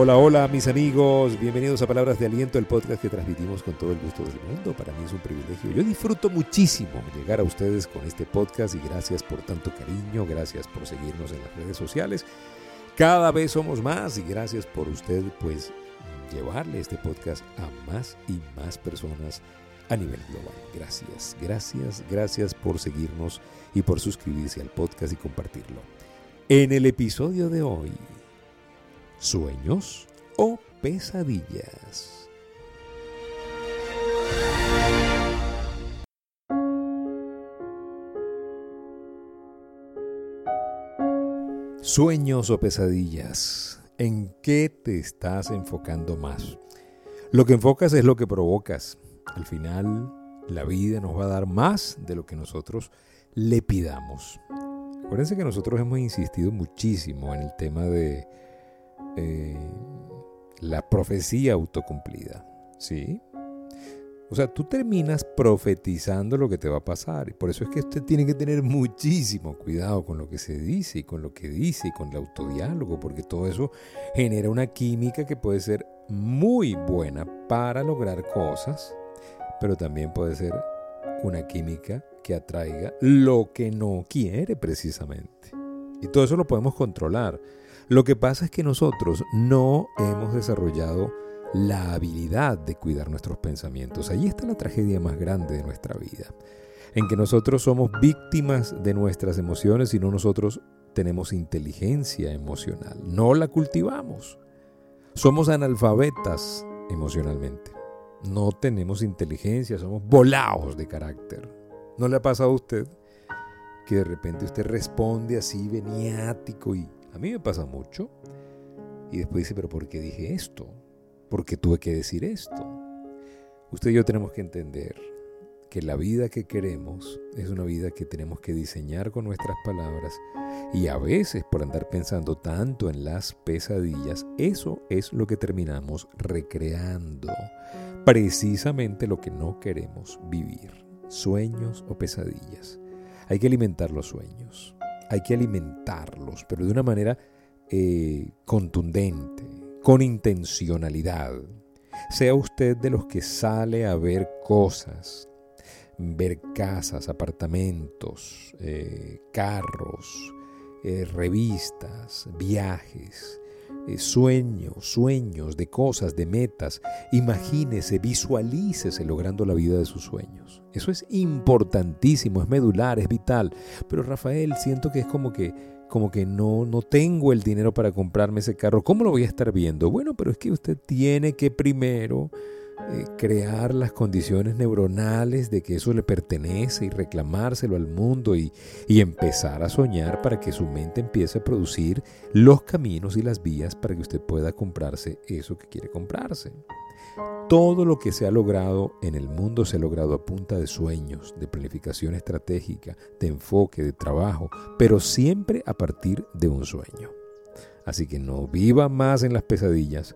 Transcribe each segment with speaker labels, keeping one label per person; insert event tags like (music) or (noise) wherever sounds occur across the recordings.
Speaker 1: Hola, hola mis amigos, bienvenidos a Palabras de Aliento, el podcast que transmitimos con todo el gusto del mundo. Para mí es un privilegio. Yo disfruto muchísimo llegar a ustedes con este podcast y gracias por tanto cariño, gracias por seguirnos en las redes sociales. Cada vez somos más y gracias por usted pues llevarle este podcast a más y más personas a nivel global. Gracias, gracias, gracias por seguirnos y por suscribirse al podcast y compartirlo. En el episodio de hoy, sueños o pesadillas. Sueños o pesadillas. ¿En qué te estás enfocando más? Lo que enfocas es lo que provocas. Al final, la vida nos va a dar más de lo que nosotros le pidamos. Acuérdense que nosotros hemos insistido muchísimo en el tema de eh, la profecía autocumplida. ¿Sí? O sea, tú terminas profetizando lo que te va a pasar. Y por eso es que usted tiene que tener muchísimo cuidado con lo que se dice y con lo que dice y con el autodiálogo, porque todo eso genera una química que puede ser muy buena para lograr cosas, pero también puede ser una química que atraiga lo que no quiere precisamente. Y todo eso lo podemos controlar. Lo que pasa es que nosotros no hemos desarrollado la habilidad de cuidar nuestros pensamientos. Allí está la tragedia más grande de nuestra vida, en que nosotros somos víctimas de nuestras emociones y no nosotros tenemos inteligencia emocional, no la cultivamos. Somos analfabetas emocionalmente, no tenemos inteligencia, somos volados de carácter. ¿No le ha pasado a usted que de repente usted responde así veniático y a mí me pasa mucho? Y después dice, pero ¿por qué dije esto? ¿Por qué tuve que decir esto? Usted y yo tenemos que entender que la vida que queremos es una vida que tenemos que diseñar con nuestras palabras y a veces por andar pensando tanto en las pesadillas, eso es lo que terminamos recreando, precisamente lo que no queremos vivir sueños o pesadillas. Hay que alimentar los sueños, hay que alimentarlos, pero de una manera eh, contundente, con intencionalidad. Sea usted de los que sale a ver cosas, ver casas, apartamentos, eh, carros, eh, revistas, viajes, eh, sueños, sueños de cosas, de metas. Imagínese, visualícese logrando la vida de sus sueños. Eso es importantísimo, es medular, es vital. Pero Rafael, siento que es como que como que no, no tengo el dinero para comprarme ese carro. ¿Cómo lo voy a estar viendo? Bueno, pero es que usted tiene que primero eh, crear las condiciones neuronales de que eso le pertenece y reclamárselo al mundo y, y empezar a soñar para que su mente empiece a producir los caminos y las vías para que usted pueda comprarse eso que quiere comprarse. Todo lo que se ha logrado en el mundo se ha logrado a punta de sueños, de planificación estratégica, de enfoque, de trabajo, pero siempre a partir de un sueño. Así que no viva más en las pesadillas,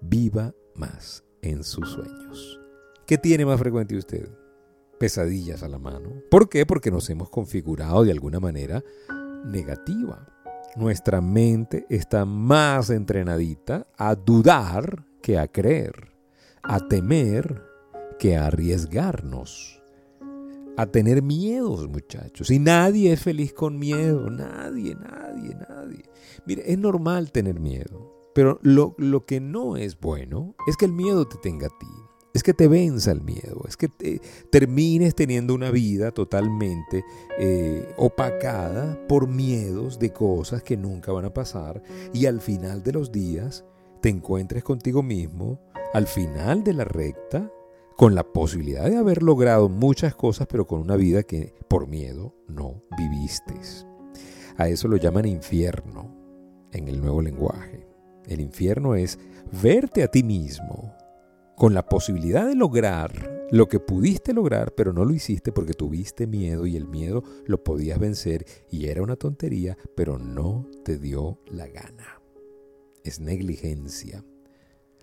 Speaker 1: viva más en sus sueños. ¿Qué tiene más frecuente usted? Pesadillas a la mano. ¿Por qué? Porque nos hemos configurado de alguna manera negativa. Nuestra mente está más entrenadita a dudar que a creer, a temer que a arriesgarnos, a tener miedos, muchachos. Y nadie es feliz con miedo, nadie, nadie, nadie. Mire, es normal tener miedo. Pero lo, que no es bueno es que el miedo te tenga a ti. Es que te venza el miedo, es que termines teniendo una vida totalmente eh, opacada por miedos de cosas que nunca van a pasar y al final de los días te encuentres contigo mismo, al final de la recta, con la posibilidad de haber logrado muchas cosas, pero con una vida que por miedo no viviste. A eso lo llaman infierno en el nuevo lenguaje. El infierno es verte a ti mismo con la posibilidad de lograr lo que pudiste lograr, pero no lo hiciste porque tuviste miedo y el miedo lo podías vencer y era una tontería, pero no te dio la gana. Es negligencia.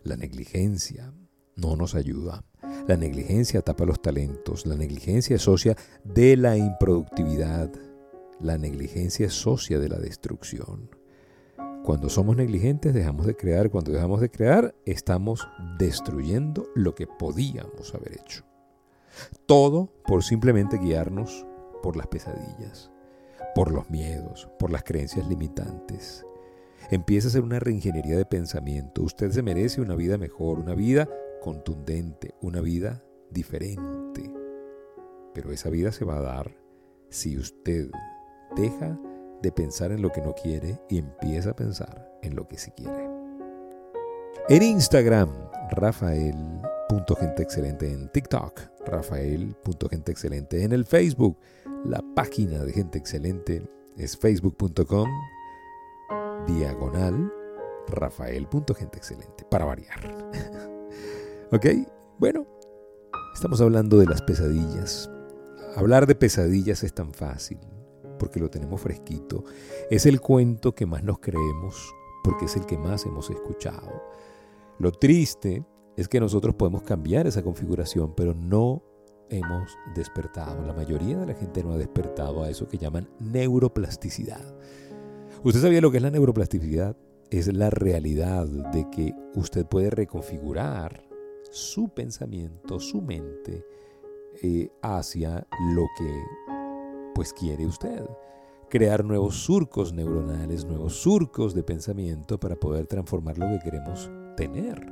Speaker 1: La negligencia no nos ayuda. La negligencia tapa los talentos. La negligencia es socia de la improductividad. La negligencia es socia de la destrucción. Cuando somos negligentes dejamos de crear, cuando dejamos de crear estamos destruyendo lo que podíamos haber hecho. Todo por simplemente guiarnos por las pesadillas, por los miedos, por las creencias limitantes. Empieza a ser una reingeniería de pensamiento. Usted se merece una vida mejor, una vida contundente, una vida diferente. Pero esa vida se va a dar si usted deja de pensar en lo que no quiere y empieza a pensar en lo que sí quiere. En Instagram, Rafael.genteexcelente. En TikTok, Rafael.genteexcelente. En el Facebook, la página de Gente Excelente es facebook.com diagonal Rafael.genteexcelente. Para variar. (laughs) ¿Ok? Bueno, estamos hablando de las pesadillas. Hablar de pesadillas es tan fácil porque lo tenemos fresquito. Es el cuento que más nos creemos porque es el que más hemos escuchado. Lo triste es que nosotros podemos cambiar esa configuración, pero no hemos despertado. La mayoría de la gente no ha despertado a eso que llaman neuroplasticidad. ¿Usted sabía lo que es la neuroplasticidad? Es la realidad de que usted puede reconfigurar su pensamiento, su mente, eh, hacia lo que pues quiere usted. Crear nuevos surcos neuronales, nuevos surcos de pensamiento para poder transformar lo que queremos tener.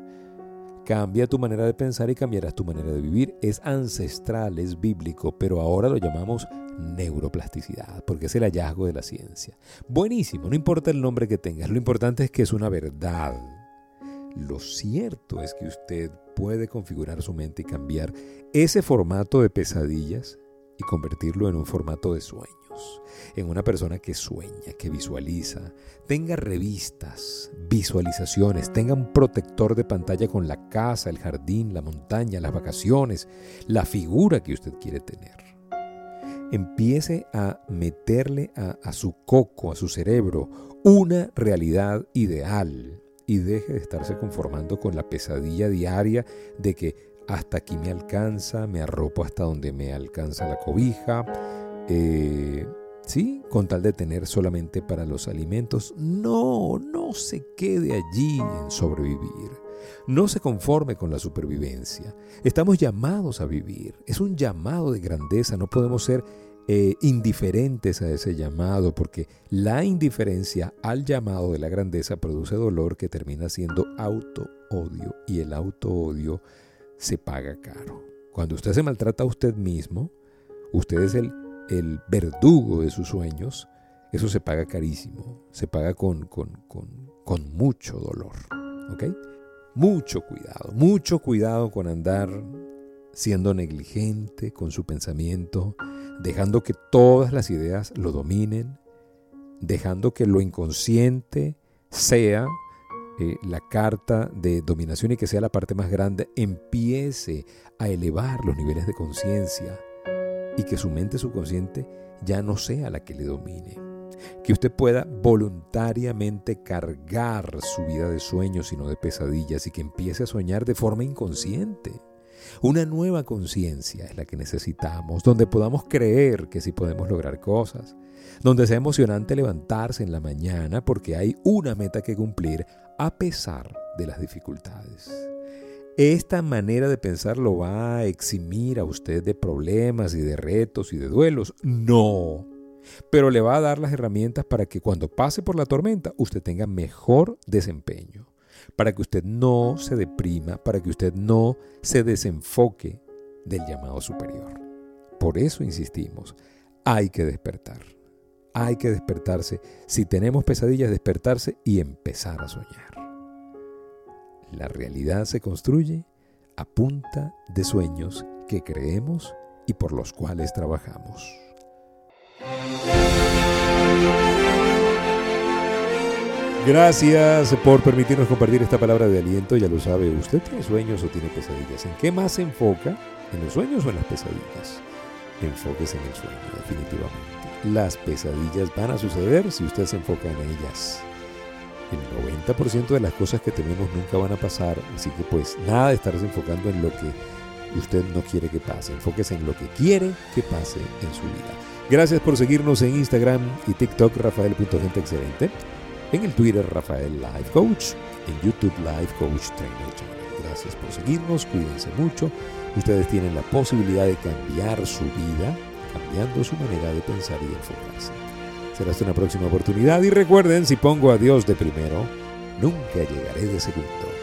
Speaker 1: Cambia tu manera de pensar y cambiarás tu manera de vivir. Es ancestral, es bíblico, pero ahora lo llamamos neuroplasticidad, porque es el hallazgo de la ciencia. Buenísimo, no importa el nombre que tengas, lo importante es que es una verdad. Lo cierto es que usted puede configurar su mente y cambiar ese formato de pesadillas y convertirlo en un formato de sueños, en una persona que sueña, que visualiza, tenga revistas, visualizaciones, tenga un protector de pantalla con la casa, el jardín, la montaña, las vacaciones, la figura que usted quiere tener. Empiece a meterle a, a su coco, a su cerebro, una realidad ideal y deje de estarse conformando con la pesadilla diaria de que hasta aquí me alcanza, me arropo hasta donde me alcanza la cobija, eh, ¿sí? Con tal de tener solamente para los alimentos. No, no se quede allí en sobrevivir. No se conforme con la supervivencia. Estamos llamados a vivir. Es un llamado de grandeza. No podemos ser eh, indiferentes a ese llamado, porque la indiferencia al llamado de la grandeza produce dolor que termina siendo auto-odio. Y el auto-odio se paga caro. Cuando usted se maltrata a usted mismo, usted es el, el verdugo de sus sueños, eso se paga carísimo, se paga con, con, con, con mucho dolor. ¿Ok? Mucho cuidado, mucho cuidado con andar siendo negligente con su pensamiento, dejando que todas las ideas lo dominen, dejando que lo inconsciente sea eh, la carta de dominación y que sea la parte más grande, empiece a elevar los niveles de conciencia y que su mente subconsciente ya no sea la que le domine. Que usted pueda voluntariamente cargar su vida de sueños y no de pesadillas y que empiece a soñar de forma inconsciente. Una nueva conciencia es la que necesitamos, donde podamos creer que sí podemos lograr cosas, donde sea emocionante levantarse en la mañana porque hay una meta que cumplir a pesar de las dificultades. Esta manera de pensar lo va a eximir a usted de problemas y de retos y de duelos. No. Pero le va a dar las herramientas para que cuando pase por la tormenta usted tenga mejor desempeño. Para que usted no se deprima, para que usted no se desenfoque del llamado superior. Por eso insistimos, hay que despertar hay que despertarse. Si tenemos pesadillas, despertarse y empezar a soñar. La realidad se construye a punta de sueños que creemos y por los cuales trabajamos. Gracias por permitirnos compartir esta palabra de aliento. Ya lo sabe, ¿usted tiene sueños o tiene pesadillas? ¿En qué más se enfoca? ¿En los sueños o en las pesadillas? Enfóquese en el sueño, definitivamente. Las pesadillas van a suceder si usted se enfoca en ellas. El 90% de las cosas que tenemos nunca van a pasar, así que pues nada de estarse enfocando en lo que usted no quiere que pase. Enfóquese en lo que quiere que pase en su vida. Gracias por seguirnos en Instagram y TikTok, Rafael.genteexcelente. en el Twitter Rafael Life Coach, en YouTube Life Coach Trainer Channel. Gracias por seguirnos, cuídense mucho. Ustedes tienen la posibilidad de cambiar su vida cambiando su manera de pensar y enfocarse. Será hasta una próxima oportunidad y recuerden, si pongo a Dios de primero, nunca llegaré de segundo.